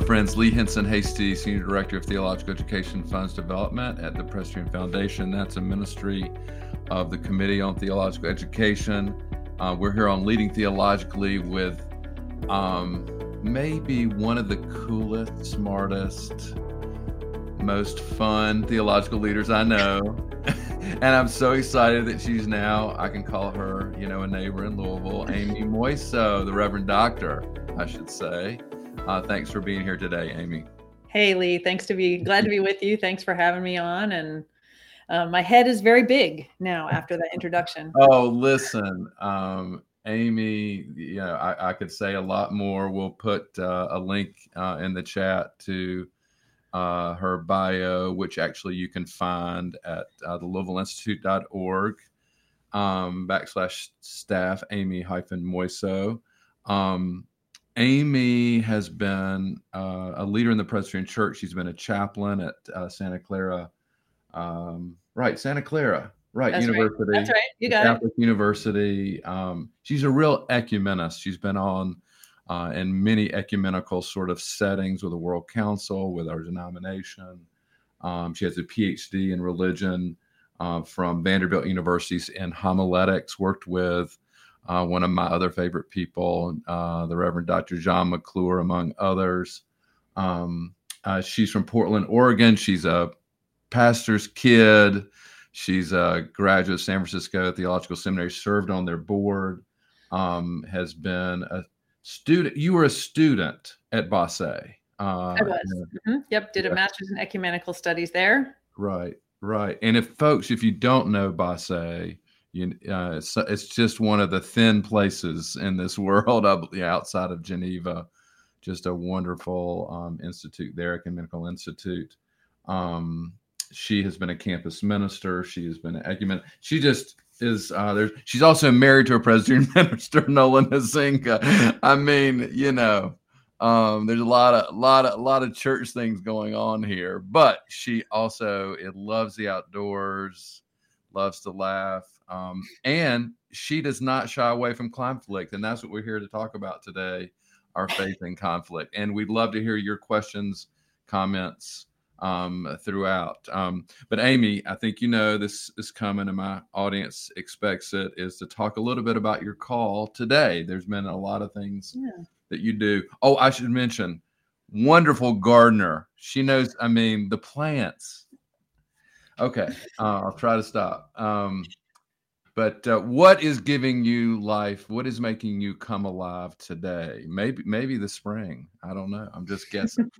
Friends. Lee Hinson Hasty, Senior Director of Theological Education Funds Development at the Presbyterian Foundation. That's a ministry of the Committee on Theological Education. Uh, we're here on Leading Theologically with um, maybe one of the coolest, smartest, most fun theological leaders I know. and I'm so excited that she's now, I can call her, you know, a neighbor in Louisville, Aimee Moiso, the Reverend Doctor, I should say. Uh, thanks for being here today, Aimee. Hey, Lee. Thanks to be glad to be with you. Thanks for having me on. And uh, my head is very big now after that introduction. Oh, listen, um, Aimee, you know, I, I, could say a lot more. We'll put uh, a link uh, in the chat to uh, her bio, which actually you can find at uh, the LouisvilleInstitute.org um, backslash staff Aimee hyphen Moiso. Um, Aimee has been uh, a leader in the Presbyterian Church. She's been a chaplain at uh, Santa Clara, um, right? Santa Clara, right? That's University. Right. That's right. You got Catholic it. University. Um, she's a real ecumenist. She's been on uh, in many ecumenical sort of settings with the World Council, with our denomination. Um, she has a PhD in religion uh, from Vanderbilt University's in homiletics, worked with uh, one of my other favorite people, uh, the Reverend Dr. John McClure, among others. Um, uh, she's from Portland, Oregon. She's a pastor's kid. She's a graduate of San Francisco Theological Seminary, served on their board, um, has been a student. You were a student at Bossey. Uh, I was. Mm-hmm. Yep. Did a master's in ecumenical studies there. Right. Right. And if folks, if you don't know Bossey, you, uh, it's, it's just one of the thin places in this world the outside of Geneva. Just a wonderful um, institute there, Ecumenical Institute. Um, she has been a campus minister. She has been an ecumen. She just is uh, there. She's also married to a Presbyterian minister, Nolan Hazinka. I mean, you know, um, there's a lot of lot of lot of church things going on here, but she also it loves the outdoors, loves to laugh, um, and she does not shy away from conflict, and that's what we're here to talk about today: our faith in conflict. And we'd love to hear your questions, comments um, throughout. Um, but Aimee, I think you know this is coming, and my audience expects it. Is to talk a little bit about your call today. There's been a lot of things yeah. that you do. Oh, I should mention, wonderful gardener. She knows. I mean, the plants. Okay, uh, I'll try to stop. Um, but uh, what is giving you life? What is making you come alive today? Maybe, maybe the spring. I don't know. I'm just guessing.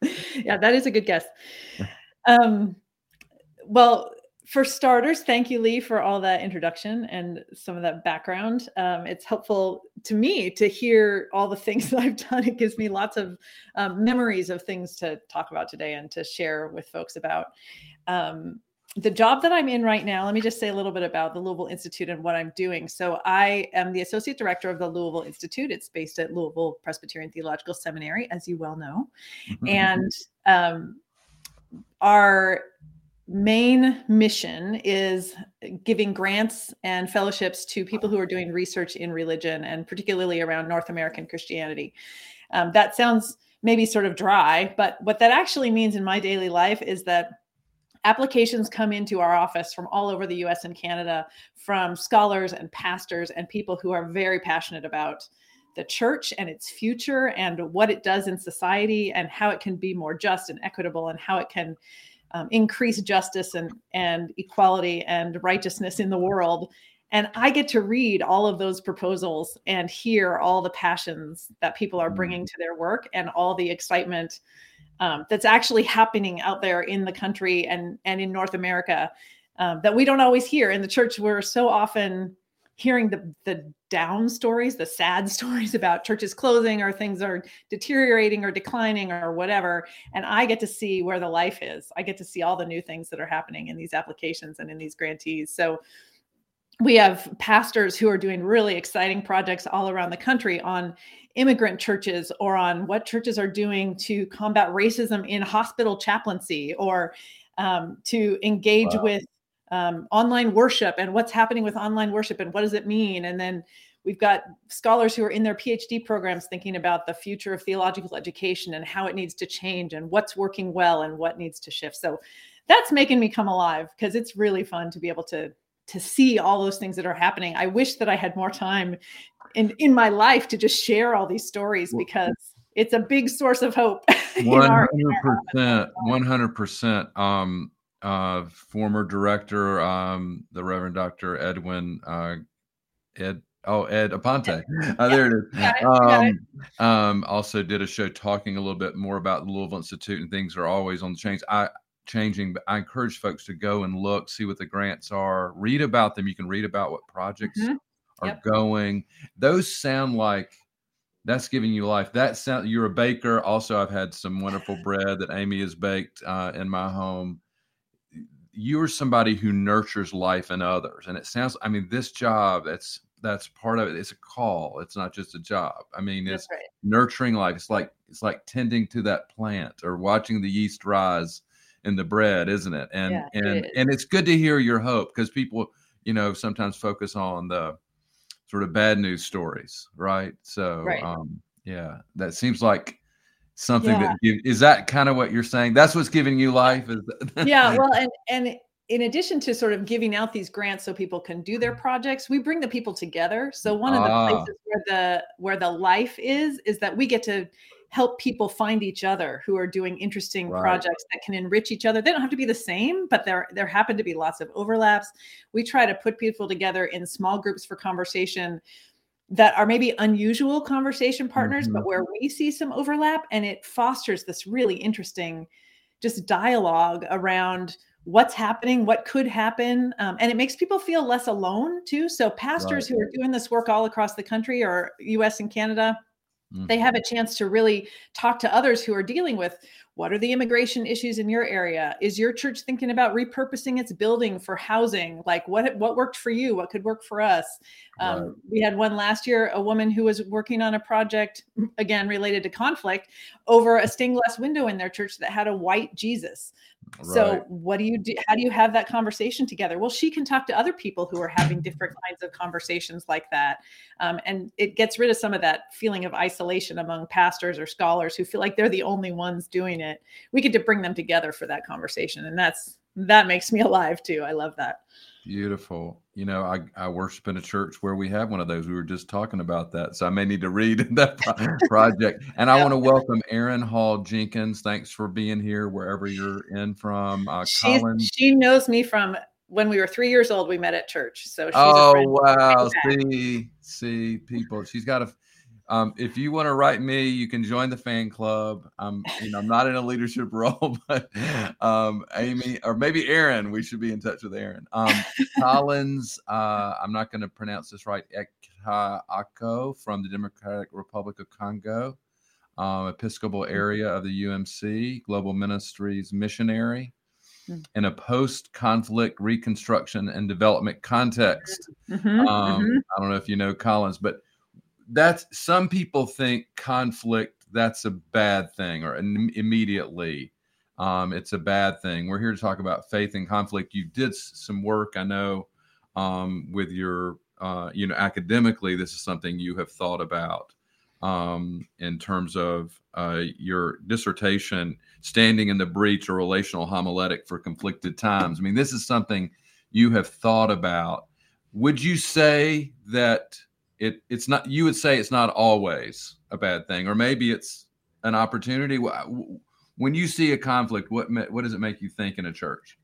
yeah, that is a good guess. Um, well, for starters, thank you, Lee, for all that introduction and some of that background. Um, it's helpful to me to hear all the things that I've done. It gives me lots of um, memories of things to talk about today and to share with folks about. Um, the job that I'm in right now, let me just say a little bit about the Louisville Institute and what I'm doing. So, I am the associate director of the Louisville Institute. It's based at Louisville Presbyterian Theological Seminary, as you well know. Mm-hmm. And um, our main mission is giving grants and fellowships to people who are doing research in religion and particularly around North American Christianity. Um, that sounds maybe sort of dry, but what that actually means in my daily life is that applications come into our office from all over the US and Canada from scholars and pastors and people who are very passionate about the church and its future and what it does in society and how it can be more just and equitable and how it can um, increase justice and, and equality and righteousness in the world. And I get to read all of those proposals and hear all the passions that people are bringing to their work and all the excitement um, that's actually happening out there in the country and and in North America um, that we don't always hear in the church. We're so often hearing the the down stories, the sad stories about churches closing or things are deteriorating or declining or whatever. And I get to see where the life is. I get to see all the new things that are happening in these applications and in these grantees. So we have pastors who are doing really exciting projects all around the country on immigrant churches or on what churches are doing to combat racism in hospital chaplaincy or um, to engage wow. with um, online worship and what's happening with online worship and what does it mean and then we've got scholars who are in their phd programs thinking about the future of theological education and how it needs to change and what's working well and what needs to shift so that's making me come alive because it's really fun to be able to to see all those things that are happening i wish that i had more time in in my life to just share all these stories because it's a big source of hope 100% 100% um uh former director um the reverend dr edwin uh ed Oh, Ed Aponte. Uh, there it is. Um, um, also did a show talking a little bit more about the Louisville Institute and things are always on the change. I changing, but I encourage folks to go and look, see what the grants are, read about them. You can read about what projects mm-hmm. are yep. going. Those sound like that's giving you life. That sound you're a baker. Also, I've had some wonderful bread that Aimee has baked uh, in my home you're somebody who nurtures life in others and it sounds i mean this job that's that's part of it it's a call it's not just a job i mean it's right. nurturing life it's like it's like tending to that plant or watching the yeast rise in the bread isn't it? And yeah, and it and it's good to hear your hope because people you know sometimes focus on the sort of bad news stories right? So right. um yeah that seems like something yeah. that give, is that kind of what you're saying? That's what's giving you life is yeah well and and in addition to sort of giving out these grants so people can do their projects we bring the people together. So one of the ah. places where the where the life is is that we get to help people find each other who are doing interesting right. projects that can enrich each other they don't have to be the same but there there happen to be lots of overlaps we try to put people together in small groups for conversation that are maybe unusual conversation partners, mm-hmm. but where we see some overlap and it fosters this really interesting just dialogue around what's happening, what could happen. Um, and it makes people feel less alone too. So pastors right. who are doing this work all across the country or US and Canada, mm-hmm. they have a chance to really talk to others who are dealing with what are the immigration issues in your area? Is your church thinking about repurposing its building for housing? Like what what worked for you? What could work for us? Um, right. We had one last year, a woman who was working on a project again related to conflict over a stained glass window in their church that had a white Jesus. Right. So what do you do? How do you have that conversation together? Well, she can talk to other people who are having different kinds of conversations like that, um, and it gets rid of some of that feeling of isolation among pastors or scholars who feel like they're the only ones doing it. We get to bring them together for that conversation, and that's that makes me alive too. I love that. Beautiful. You know, I, I worship in a church where we have one of those. We were just talking about that. So I may need to read that project. And I want to welcome Erin Hall Jenkins. Thanks for being here wherever you're in from. Uh, she knows me from when we were three years old. We met at church. So she's oh, wow. See, see, people. She's got a um, if you want to write me, you can join the fan club. I'm, you know, I'm not in a leadership role, but um, Aimee or maybe Aaron, we should be in touch with Aaron. Um, Collins, uh, I'm not going to pronounce this right. Ako from the Democratic Republic of Congo, um, Episcopal mm-hmm. area of the UMC, Global Ministries missionary mm. in a post-conflict reconstruction and development context. Mm-hmm, um, mm-hmm. I don't know if you know Collins, but that's some people think conflict that's a bad thing or immediately um, it's a bad thing. We're here to talk about faith and conflict. You did some work i know um, with your uh, you know academically this is something you have thought about um, in terms of uh, your dissertation standing in the breach or relational homiletic for conflicted times. I mean this is something you have thought about. Would you say that it it's not you would say it's not always a bad thing or maybe it's an opportunity. When you see a conflict what what does it make you think in a church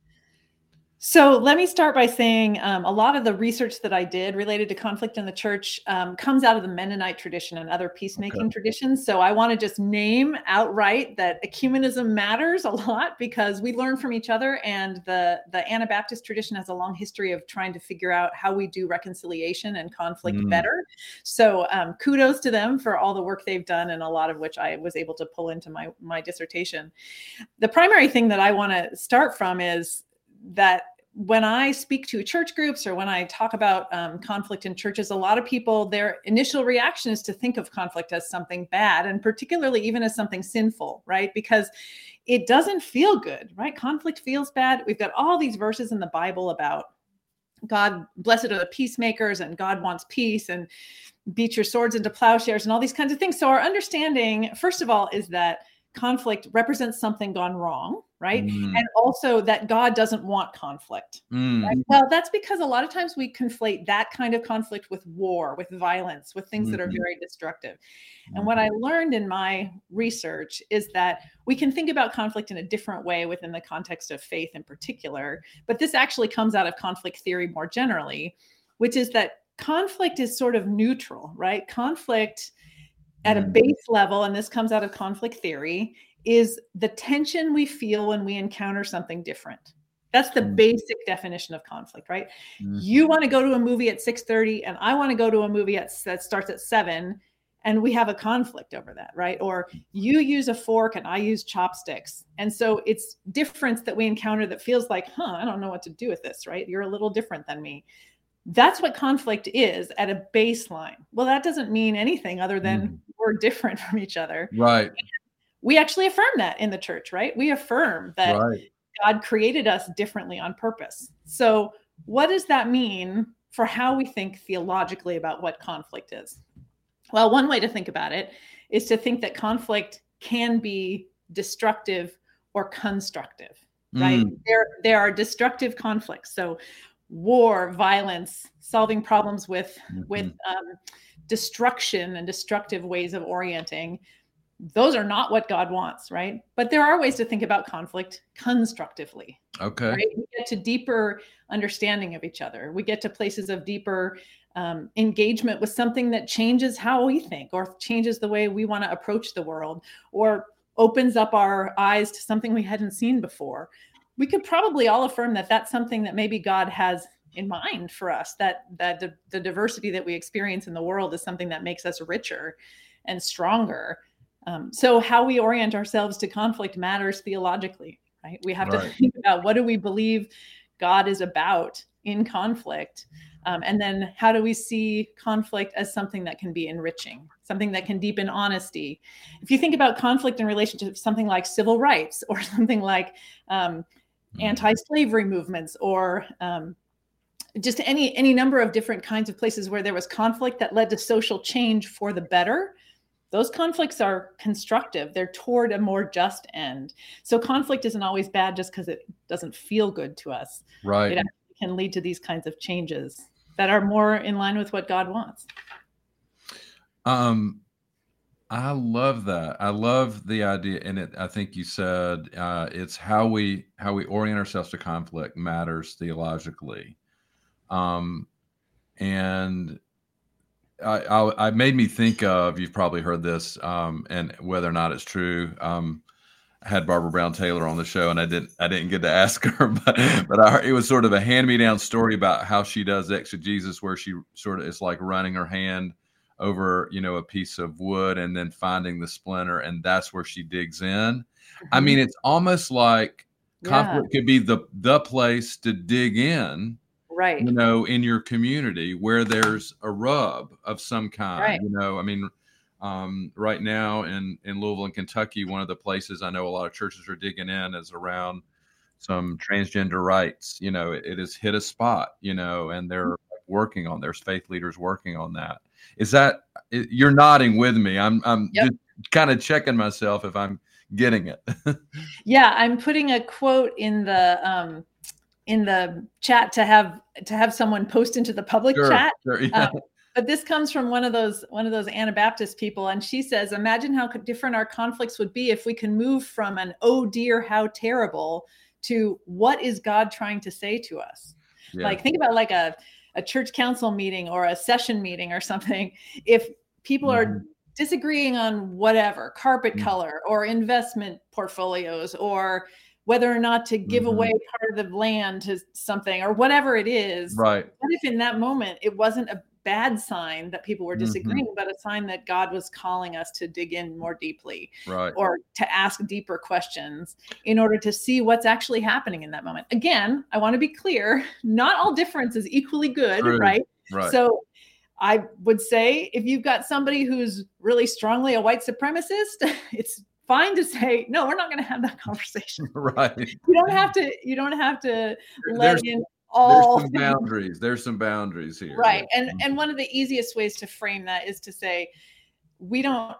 so let me start by saying um, a lot of the research that I did related to conflict in the church um, comes out of the Mennonite tradition and other peacemaking okay. traditions. So I want to just name outright that ecumenism matters a lot because we learn from each other, and the the Anabaptist tradition has a long history of trying to figure out how we do reconciliation and conflict mm. better. So um, kudos to them for all the work they've done, and a lot of which I was able to pull into my my dissertation. The primary thing that I want to start from is that when I speak to church groups or when I talk about um, conflict in churches, a lot of people, their initial reaction is to think of conflict as something bad and particularly even as something sinful, right? Because it doesn't feel good, right? Conflict feels bad. We've got all these verses in the Bible about God, blessed are the peacemakers, and God wants peace, and beat your swords into plowshares, and all these kinds of things. So, our understanding, first of all, is that conflict represents something gone wrong, right? Mm. And also that God doesn't want conflict. Mm. Right? Well, that's because a lot of times we conflate that kind of conflict with war, with violence, with things mm-hmm. that are mm-hmm. very destructive. And what I mm-hmm. learned in my research is that we can think about conflict in a different way within the context of faith in particular. But this actually comes out of conflict theory more generally, which is that conflict is sort of neutral, right? Conflict at a mm. base level, and this comes out of conflict theory, is the tension we feel when we encounter something different. That's the mm. basic definition of conflict, right? Mm-hmm. You want to go to a movie at 6:30 and I want to go to a movie at, that starts at 7 and we have a conflict over that, right? Or you use a fork and I use chopsticks. And so it's difference that we encounter that feels like, "Huh, I don't know what to do with this," right? You're a little different than me. That's what conflict is at a baseline. Well, that doesn't mean anything other than mm. We're different from each other. Right. And we actually affirm that in the church, right? We affirm that right. God created us differently on purpose. So, what does that mean for how we think theologically about what conflict is? Well, one way to think about it is to think that conflict can be destructive or constructive, right? Mm. There, there are destructive conflicts. So, war, violence, solving problems with mm-hmm. with um, destruction and destructive ways of orienting. Those are not what God wants, right? But there are ways to think about conflict constructively. Okay. Right? We get to deeper understanding of each other. We get to places of deeper um, engagement with something that changes how we think or changes the way we want to approach the world or opens up our eyes to something we hadn't seen before we could probably all affirm that that's something that maybe God has in mind for us that that the, the diversity that we experience in the world is something that makes us richer and stronger um, so how we orient ourselves to conflict matters theologically right we have right. to think about what do we believe god is about in conflict um, and then how do we see conflict as something that can be enriching something that can deepen honesty if you think about conflict in relation to something like civil rights or something like um, Mm-hmm. anti-slavery movements or um, just any any number of different kinds of places where there was conflict that led to social change for the better those conflicts are constructive. They're toward a more just end. So conflict isn't always bad just because it doesn't feel good to us. Right. It can lead to these kinds of changes that are more in line with what god wants. Um I love that. I love the idea, and it. I think you said uh, it's how we how we orient ourselves to conflict matters theologically, um, and I, I, I made me think of. You've probably heard this, um, and whether or not it's true. Um, I had Barbara Brown Taylor on the show, and I didn't I didn't get to ask her, but but I, it was sort of a hand me down story about how she does exegesis, where she sort of is like running her hand over you know a piece of wood and then finding the splinter and that's where she digs in mm-hmm. i mean it's almost like conflict yeah. could be the the place to dig in right you know in your community where there's a rub of some kind right. you know i mean um, right now in in louisville and kentucky one of the places i know a lot of churches are digging in is around some transgender rights you know it, it has hit a spot you know and they're mm-hmm. working on there's faith leaders working on that is that you're nodding with me? I'm I'm yep. just kind of checking myself if I'm getting it. yeah, I'm putting a quote in the um in the chat to have to have someone post into the public sure, chat. Sure, yeah. um, but this comes from one of those one of those Anabaptist people, and she says, "Imagine how different our conflicts would be if we can move from an oh dear, how terrible to what is God trying to say to us." Yeah. Like think about like a a church council meeting or a session meeting or something, if people mm-hmm. are disagreeing on whatever carpet mm-hmm. color or investment portfolios or whether or not to give mm-hmm. away part of the land to something or whatever it is. Right. What if in that moment it wasn't a bad sign that people were mm-hmm. disagreeing, mm-hmm. but a sign that God was calling us to dig in more deeply right. or to ask deeper questions in order to see what's actually happening in that moment. Again, I want to be clear not all difference is equally good, True. right? Right. So I would say if you've got somebody who's really strongly a white supremacist, it's fine to say no we're not going to have that conversation. Right. You don't have to you don't have to let there's, in all there's some boundaries there's some boundaries here. Right and and one of the easiest ways to frame that is to say we don't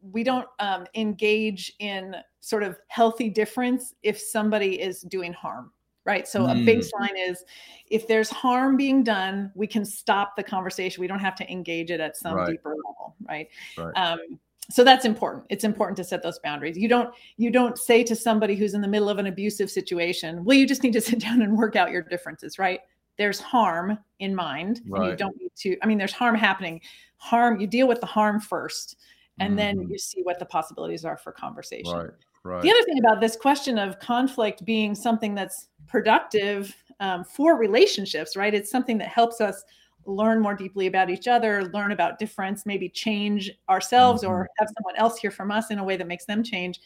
we don't um, engage in sort of healthy difference if somebody is doing harm right? So mm. a baseline is if there's harm being done we can stop the conversation. We don't have to engage it at some right. deeper level right, right. Um, so that's important. It's important to set those boundaries. You don't you don't say to somebody who's in the middle of an abusive situation well you just need to sit down and work out your differences right? There's harm in mind right. and you don't need to i mean there's harm happening. Harm you deal with the harm first and mm-hmm. then you see what the possibilities are for conversation. Right right. the other thing about this question of conflict being something that's productive um, for relationships right? It's something that helps us learn more deeply about each other, learn about difference, maybe change ourselves mm-hmm. or have someone else hear from us in a way that makes them change,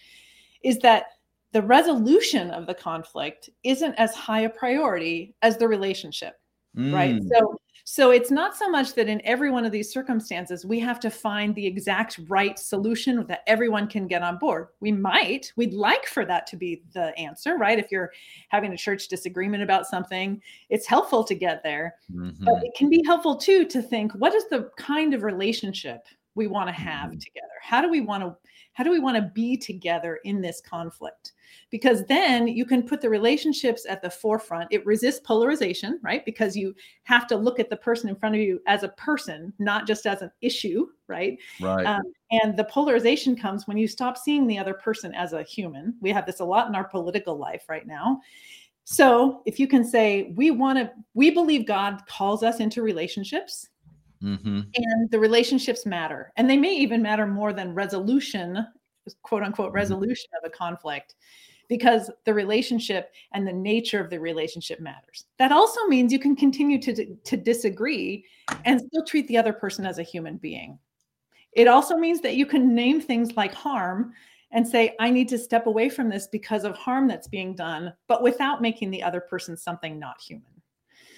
is that the resolution of the conflict isn't as high a priority as the relationship. Mm. Right. So so it's not so much that in every one of these circumstances, we have to find the exact right solution that everyone can get on board. We might, we'd like for that to be the answer, right? If you're having a church disagreement about something, it's helpful to get there. Mm-hmm. But it can be helpful too to think what is the kind of relationship we want to have mm-hmm. together? How do we want to how do we want to be together in this conflict? Because then you can put the relationships at the forefront. It resists polarization, right? Because you have to look at the person in front of you as a person, not just as an issue, right? Right. Um, and the polarization comes when you stop seeing the other person as a human. We have this a lot in our political life right now. So if you can say, we want to, we believe God calls us into relationships Mm-hmm. And the relationships matter. And they may even matter more than resolution, quote unquote, mm-hmm. resolution mm-hmm. of a conflict, because the relationship and the nature of the relationship matters. That also means you can continue to, to disagree and still treat the other person as a human being. It also means that you can name things like harm and say, I need to step away from this because of harm that's being done, but without making the other person something not human.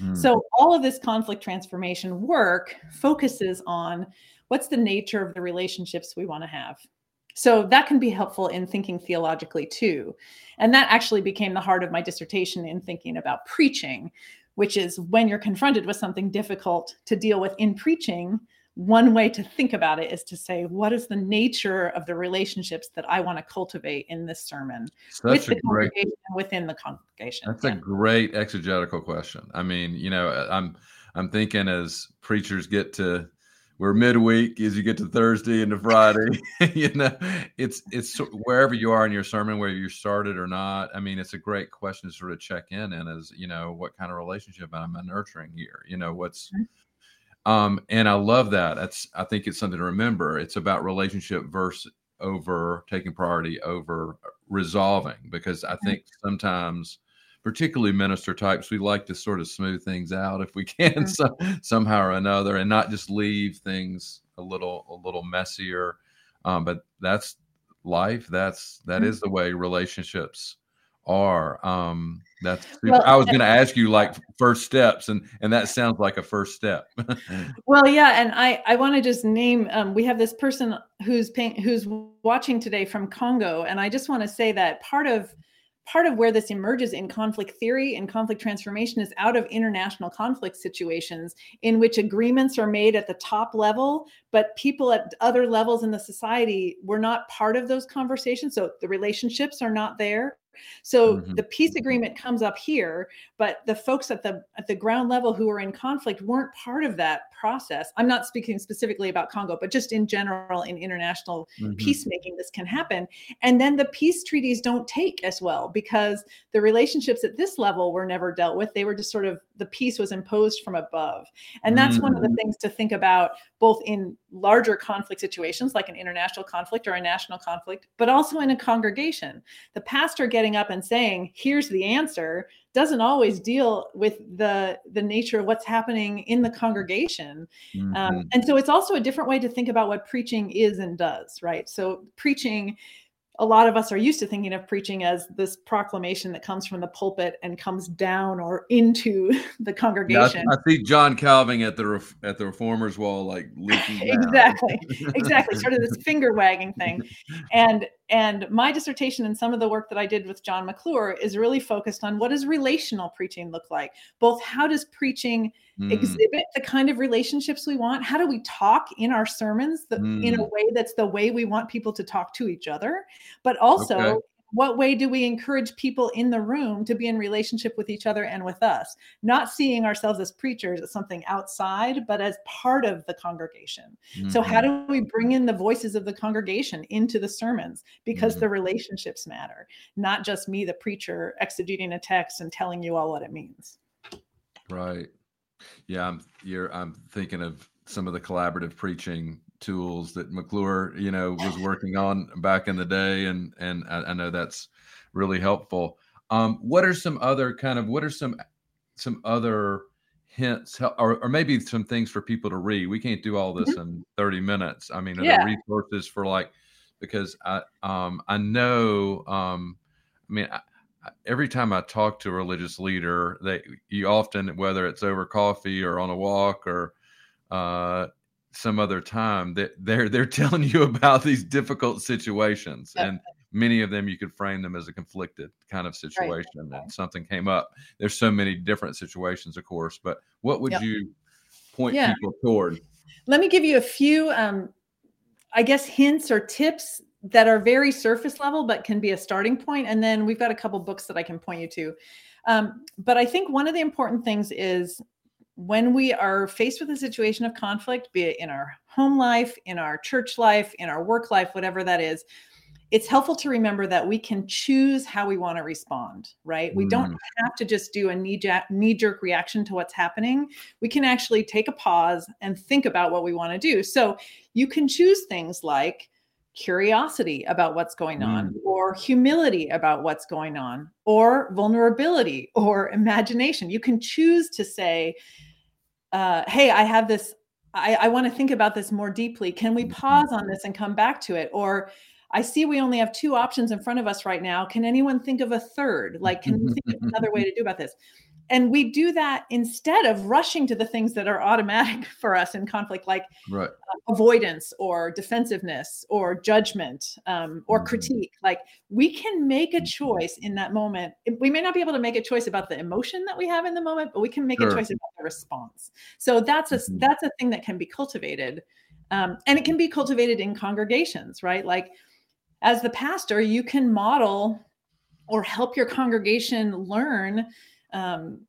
Mm. So all of this conflict transformation work focuses on what's the nature of the relationships we want to have. So that can be helpful in thinking theologically too. And that actually became the heart of my dissertation in thinking about preaching, which is when you're confronted with something difficult to deal with in preaching, one way to think about it is to say, what is the nature of the relationships that I want to cultivate in this sermon with the great, congregation within the congregation? That's yeah. a great exegetical question. I mean, you know, I'm I'm thinking as preachers get to we're midweek as you get to Thursday and to Friday, you know, it's it's wherever you are in your sermon, whether you started or not. I mean, it's a great question to sort of check in and as you know, what kind of relationship am I nurturing here? You know, what's mm-hmm um, and I love that. That's I think it's something to remember. It's about relationship versus over taking priority over resolving because I think sometimes particularly minister types we like to sort of smooth things out if we can so, somehow or another and not just leave things a little a little messier. Um, but that's life. That's that is the way relationships are um that's well, i was going to ask you like first steps and and that sounds like a first step. Well yeah and i i want to just name um, we have this person who's paying who's watching today from congo and i just want to say that part of part of where this emerges in conflict theory and conflict transformation is out of international conflict situations in which agreements are made at the top level but people at other levels in the society were not part of those conversations so the relationships are not there so mm-hmm. the peace agreement comes up here, but the folks at the at the ground level who are in conflict weren't part of that process. I'm not speaking specifically about Congo, but just in general in international mm-hmm. peacemaking this can happen. And then the peace treaties don't take as well because the relationships at this level were never dealt with. They were just sort of the peace was imposed from above. And that's mm-hmm. one of the mm-hmm. things to think about both in larger conflict situations like an international conflict or a national conflict, but also in a congregation. The pastor getting up and saying, "Here's the answer," doesn't always deal with the the nature of what's happening in the congregation. Um, mm-hmm. Um, and so it's also a different way to think about what preaching is and does, right? So preaching a lot of us are used to thinking of preaching as this proclamation that comes from the pulpit and comes down or into the congregation. Yeah, I, I, see John Calvin at the at the reformers wall, like exactly, exactly, sort of this finger wagging thing, and And my dissertation and some of the work that I did with John McClure is really focused on what does relational preaching look like? Both how does preaching mm. exhibit the kind of relationships we want? How do we talk in our sermons mm. in a mm. way that's the way we want people to talk to each other? But also, okay what way do we encourage people in the room to be in relationship with each other and with us not seeing ourselves as preachers as something outside but as part of the congregation mm-hmm. so how mm-hmm. do we bring in the voices of the congregation into the sermons because mm-hmm. the relationships matter not just me the preacher exegeting a text and telling you all what it means right yeah i'm you're i'm thinking of some of the collaborative preaching tools that McClure, you know, was working on back in the day, and and I, I know that's really helpful. Um, what are some other kind of what are some some other hints or, or maybe some things for people to read? We can't do all this mm-hmm. in 30 minutes. I mean, are yeah. there resources for like because I um I know um I mean I, every time I talk to a religious leader, they you often whether it's over coffee or on a walk or uh, some other time that they're they're telling you about these difficult situations yeah. and many of them you could frame them as a conflicted kind of situation right. and something came up there's so many different situations of course but what would yep. you point yeah. people toward let me give you a few um, i guess hints or tips that are very surface level but can be a starting point and then we've got a couple books that i can point you to um, but i think one of the important things is when we are faced with a situation of conflict, be it in our home life, in our church life, in our work life, whatever that is, it's helpful to remember that we can choose how we want to respond, right? We don't mm. have to just do a knee jerk reaction to what's happening. We can actually take a pause and think about what we want to do. So you can choose things like curiosity about what's going on, mm. Or humility about what's going on, or vulnerability or imagination. You can choose to say, uh, hey, I have this, I, I want to think about this more deeply. Can we mm-hmm. pause on this and come back to it? Or I see we only have two options in front of us right now. Can anyone think of a third? Like, can we think of another way to do about this? And we do that instead of rushing to the things that are automatic for us in conflict like right. uh, avoidance or defensiveness or judgment um, or mm-hmm. critique like we can make a mm-hmm. choice in that moment we may not be able to make a choice about the emotion that we have in the moment but we can make sure. a choice about the response so that's a mm-hmm. that's a thing that can be cultivated um, and it can be cultivated in congregations right like as the pastor you can model or help your congregation learn um,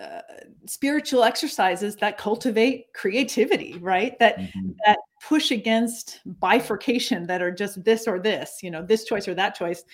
uh, spiritual exercises that cultivate creativity right? That mm-hmm. that push against bifurcation that are just this or this you know this choice or that choice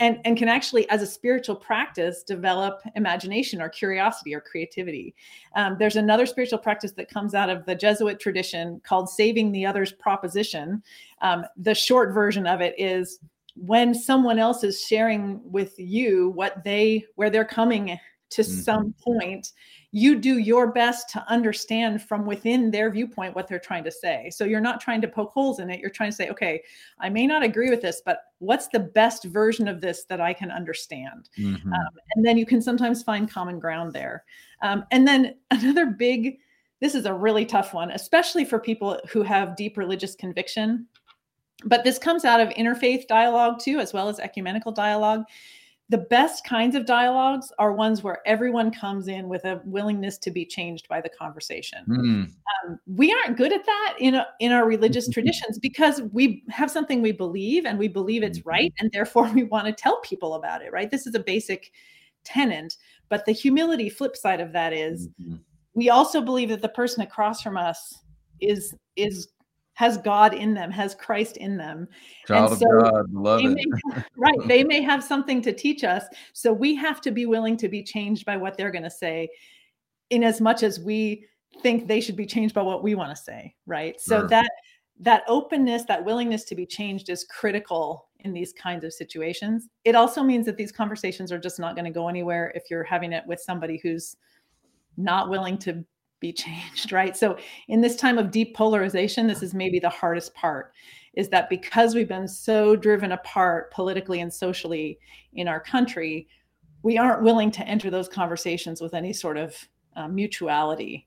and and can actually as a spiritual practice develop imagination or curiosity or creativity. Um, there's another spiritual practice that comes out of the jesuit tradition called saving the others proposition. Um, the short version of it is when someone else is sharing with you what they where they're coming to mm-hmm. some point you do your best to understand from within their viewpoint what they're trying to say. So you're not trying to poke holes in it. You're trying to say okay i may not agree with this but what's the best version of this that i can understand? Mm-hmm. um, and then you can sometimes find common ground there. Um, and then another big this is a really tough one especially for people who have deep religious conviction but this comes out of interfaith dialogue too as well as ecumenical dialogue the best kinds of dialogues are ones where everyone comes in with a willingness to be changed by the conversation. Mm. Um, we aren't good at that in a, in our religious traditions because we have something we believe and we believe it's mm-hmm. right, and therefore we want to tell people about it. Right? This is a basic tenant, but the humility flip side of that is mm-hmm. we also believe that the person across from us is is has God in them, has Christ in them. Child and so of God, love it. May, right. They may have something to teach us. So we have to be willing to be changed by what they're going to say, in as much as we think they should be changed by what we want to say. Right. So sure. that that openness, that willingness to be changed is critical in these kinds of situations. It also means that these conversations are just not going to go anywhere if you're having it with somebody who's not willing to be changed, right? So in this time of deep polarization, this is maybe the hardest part is that because we've been so driven apart politically and socially in our country, we aren't willing to enter those conversations with any sort of uh, mutuality.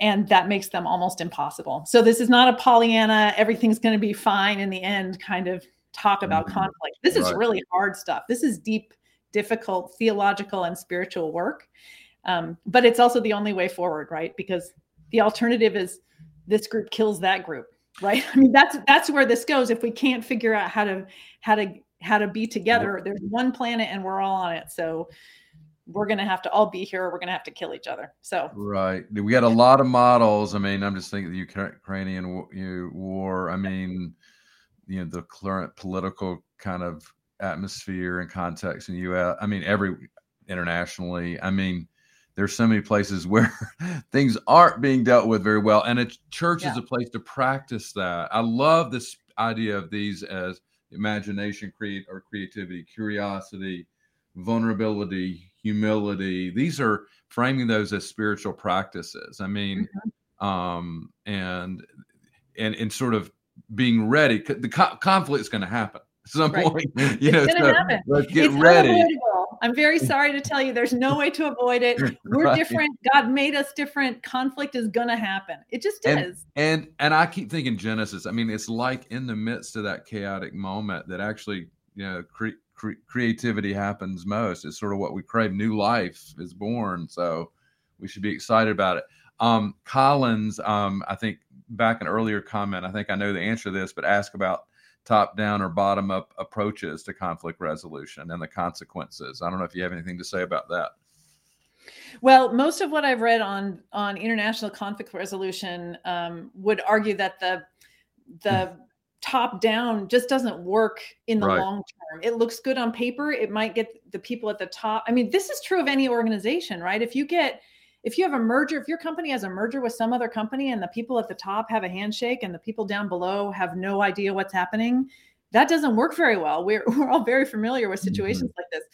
And that makes them almost impossible. So, this is not a Pollyanna, everything's going to be fine in the end kind of talk about mm-hmm. conflict. This is really hard stuff. This is deep, difficult theological and spiritual work. Um, but it's also the only way forward, right? Because the alternative is this group kills that group, right? I mean, that's that's where this goes. If we can't figure out how to how to how to be together, there's one planet and we're all on it. So we're going to have to all be here. We're going to have to kill each other. So right, we got a lot of models. I mean, I'm just thinking the Ukrainian war. I mean, you know, the current political kind of atmosphere and context in the U.S. I mean, every internationally. I mean, there's so many places where things aren't being dealt with very well, and a church yeah. is a place to practice that. I love this idea of these as imagination, create or creativity, curiosity, vulnerability, humility. These are framing those as spiritual practices. I mean, mm-hmm. um, and and and sort of being ready. The co- conflict is going to happen at some right. point. You know, so let's get it's ready. I'm very sorry to tell you, there's no way to avoid it. We're right. different. God made us different. Conflict is going to happen. It just and, is. And and I keep thinking Genesis. I mean, it's like in the midst of that chaotic moment that actually, you know, cre- cre- creativity happens most. It's sort of what we crave. New life is born, so we should be excited about it. Um, Collins, um, I think back an earlier comment. I think I know the answer to this, but ask about top down or bottom up approaches to conflict resolution and the consequences. I don't know if you have anything to say about that. Well, most of what I've read on on international conflict resolution um, would argue that the the top down just doesn't work in the right. long term. It looks good on paper. It might get the people at the top. I mean, this is true of any organization, right? If you get if you have a merger, if your company has a merger with some other company and the people at the top have a handshake and the people down below have no idea what's happening, that doesn't work very well. We're we're all very familiar with situations mm-hmm. like this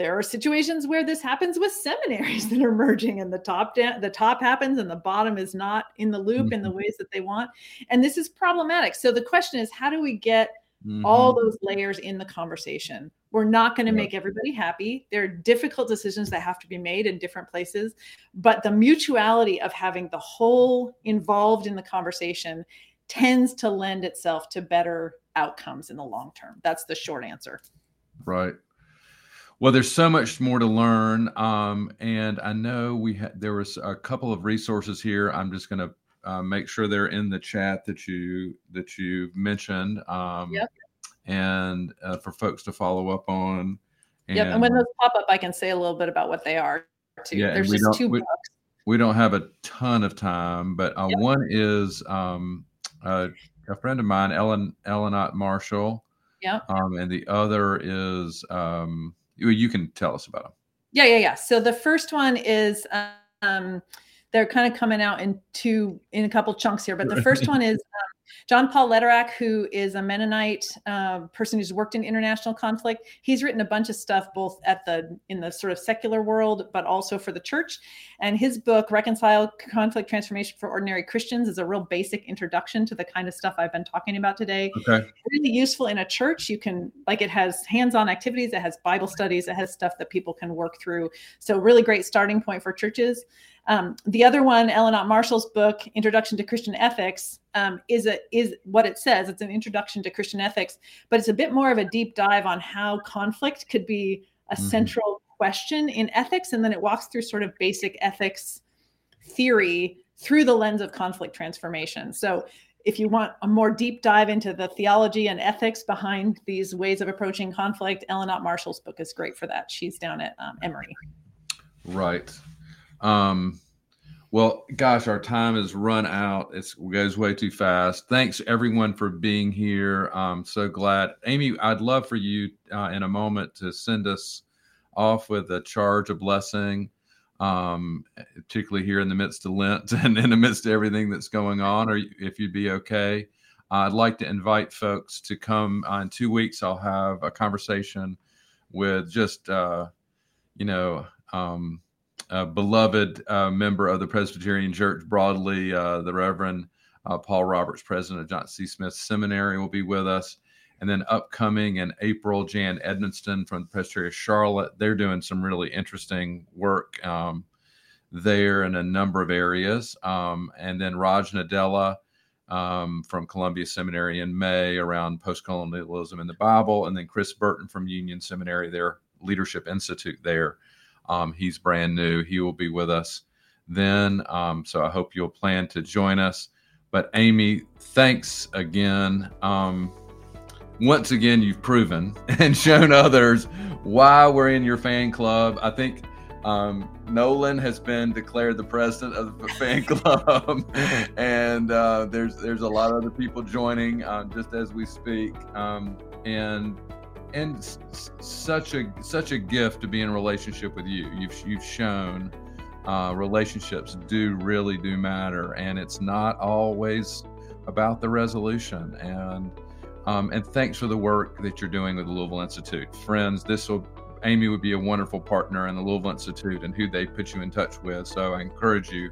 there are situations where this happens with seminaries that are merging and the top down the top happens and the bottom is not in the loop mm-hmm. in the mm-hmm. ways that they want and this is problematic so the question is how do we get mm-hmm. all those layers in the conversation we're not going to make everybody happy. There are difficult decisions that have to be made in different places but the mutuality of having the whole involved in the conversation tends to lend itself to better outcomes in the long term. That's the short answer. Right. Well, there's so much more to learn, um, and I know we had there was a couple of resources here. I'm just going to uh, make sure they're in the chat that you that you mentioned, um, yep. And uh, for folks to follow up on. And, yep, and when those pop up, I can say a little bit about what they are too. Yeah, there's just two we, books. We don't have a ton of time, but uh, yep. one is um, a friend of mine, Ellen Ellenot Marshall. Yeah. Um, and the other is um, you can tell us about them. Yeah, yeah, yeah. So the first one is um, they're kind of coming out in two in a couple chunks here, but the first one is um, John Paul Lederach, who is a Mennonite uh, person who's worked in international conflict, he's written a bunch of stuff both at the in the sort of secular world, but also for the church. And his book, Reconcile Conflict Transformation for Ordinary Christians, is a real basic introduction to the kind of stuff I've been talking about today. Okay. Really useful in a church. You can like it has hands-on activities, it has Bible studies, it has stuff that people can work through. So really great starting point for churches. Um, the other one, Ellen Ott Marshall's book, Introduction to Christian Ethics, um, is a is what it says. It's an introduction to Christian ethics, but it's a bit more of a deep dive on how conflict could be a mm-hmm. central question in ethics, and then it walks through sort of basic ethics theory through the lens of conflict transformation. So if you want a more deep dive into the theology and ethics behind these ways of approaching conflict, Ellen Ott Marshall's book is great for that. She's down at um, Emory. Right. Um, well, gosh, our time has run out. It's, it goes way too fast. Thanks everyone for being here. I'm so glad. Aimee, I'd love for you uh, in a moment to send us off with a charge of blessing, um, particularly here in the midst of Lent and in the midst of everything that's going on, or if you'd be okay. I'd like to invite folks to come uh, in two weeks. I'll have a conversation with just, uh, you know, um, a beloved uh, member of the Presbyterian Church broadly, uh, the Reverend uh, Paul Roberts, president of Johnson C. Smith Seminary, will be with us. And then upcoming in April, Jan Edmiston from of Charlotte. They're doing some really interesting work um, there in a number of areas. Um, and then Raj Nadella um, from Columbia Seminary in May around postcolonialism in the Bible, and then Chris Burton from Union Seminary, their leadership institute there. Um, he's brand new. He will be with us then. Um, so I hope you'll plan to join us. But Aimee, thanks again. Um, once again, you've proven and shown others why we're in your fan club. I think um, Nolan has been declared the president of the fan club, and uh, there's there's a lot of other people joining uh, just as we speak, um, and and s- such a such a gift to be in relationship with you. You've you've shown uh, relationships do really do matter, and it's not always about the resolution. And um, and thanks for the work that you're doing with the Louisville Institute, friends. This will Aimee would be a wonderful partner in the Louisville Institute and who they put you in touch with. So I encourage you,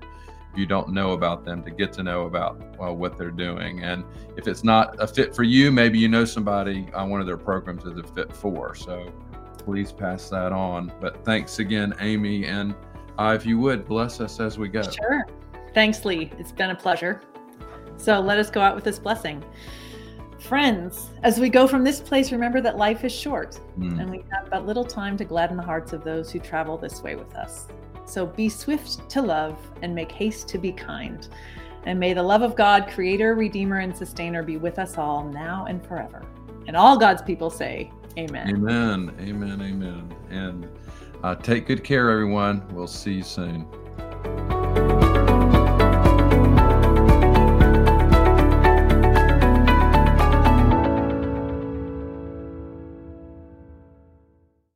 you don't know about them, to get to know about well, what they're doing. And if it's not a fit for you, maybe you know somebody on one of their programs is a fit for. So please pass that on. But thanks again, Aimee. And uh, if you would, bless us as we go. Sure. Thanks, Lee. It's been a pleasure. So let us go out with this blessing. Friends, as we go from this place, remember that life is short mm. and we have but little time to gladden the hearts of those who travel this way with us. So be swift to love and make haste to be kind. And may the love of God, Creator, Redeemer, and Sustainer be with us all now and forever. And all God's people say, Amen. Amen. Amen. Amen. And uh, take good care, everyone. We'll see you soon.